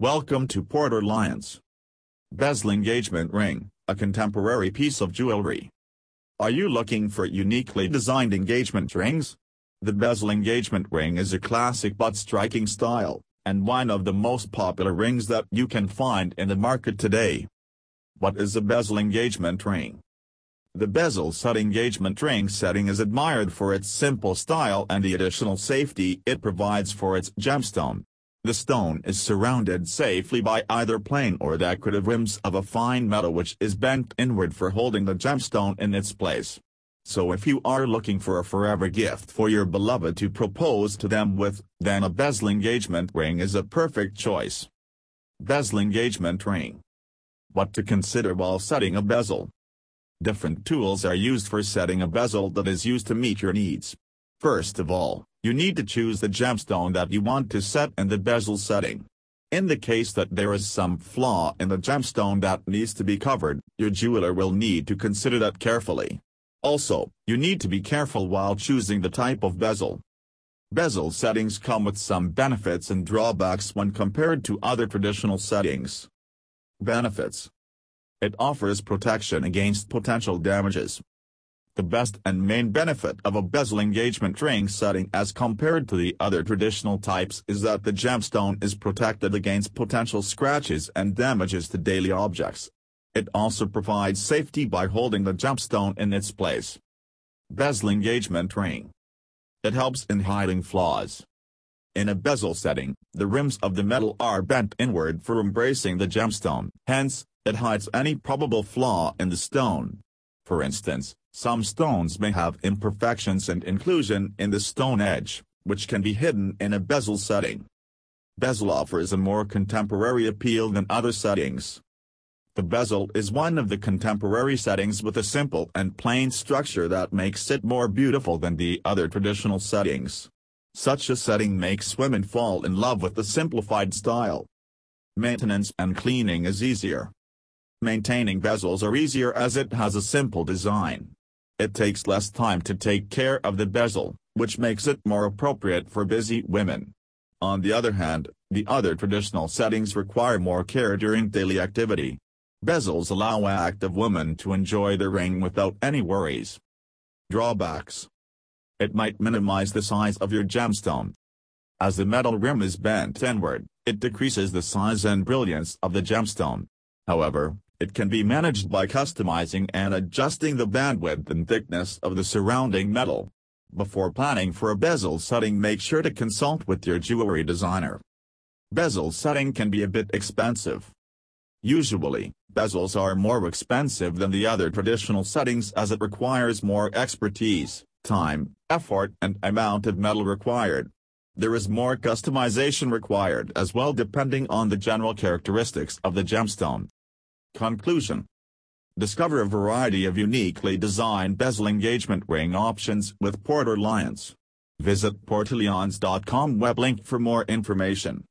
Welcome to Porter Lyons. Bezel Engagement Ring, a contemporary piece of jewelry. Are you looking for uniquely designed engagement rings? The bezel engagement ring is a classic but striking style, and one of the most popular rings that you can find in the market today. What is a bezel engagement ring? The bezel set engagement ring setting is admired for its simple style and the additional safety it provides for its gemstone. The stone is surrounded safely by either plain or decorative rims of a fine metal which is bent inward for holding the gemstone in its place. So if you are looking for a forever gift for your beloved to propose to them with, then a bezel engagement ring is a perfect choice. Bezel engagement ring. What to consider while setting a bezel. Different tools are used for setting a bezel that is used to meet your needs. First of all, you need to choose the gemstone that you want to set in the bezel setting. In the case that there is some flaw in the gemstone that needs to be covered, your jeweler will need to consider that carefully. Also, you need to be careful while choosing the type of bezel. Bezel settings come with some benefits and drawbacks when compared to other traditional settings. Benefits It offers protection against potential damages. The best and main benefit of a bezel engagement ring setting as compared to the other traditional types is that the gemstone is protected against potential scratches and damages to daily objects. It also provides safety by holding the gemstone in its place. Bezel engagement ring. It helps in hiding flaws. In a bezel setting, the rims of the metal are bent inward for embracing the gemstone, hence, it hides any probable flaw in the stone. For instance, some stones may have imperfections and inclusion in the stone edge, which can be hidden in a bezel setting. Bezel offers a more contemporary appeal than other settings. The bezel is one of the contemporary settings with a simple and plain structure that makes it more beautiful than the other traditional settings. Such a setting makes women fall in love with the simplified style. Maintenance and cleaning is easier. Maintaining bezels are easier as it has a simple design. It takes less time to take care of the bezel, which makes it more appropriate for busy women. On the other hand, the other traditional settings require more care during daily activity. Bezels allow active women to enjoy the ring without any worries. Drawbacks It might minimize the size of your gemstone. As the metal rim is bent inward, it decreases the size and brilliance of the gemstone. However, it can be managed by customizing and adjusting the bandwidth and thickness of the surrounding metal. Before planning for a bezel setting make sure to consult with your jewelry designer. Bezel setting can be a bit expensive. Usually, bezels are more expensive than the other traditional settings as it requires more expertise, time, effort and amount of metal required. There is more customization required as well depending on the general characteristics of the gemstone. Conclusion Discover a variety of uniquely designed bezel engagement ring options with Porter Lyons. Visit porterlyons.com web link for more information.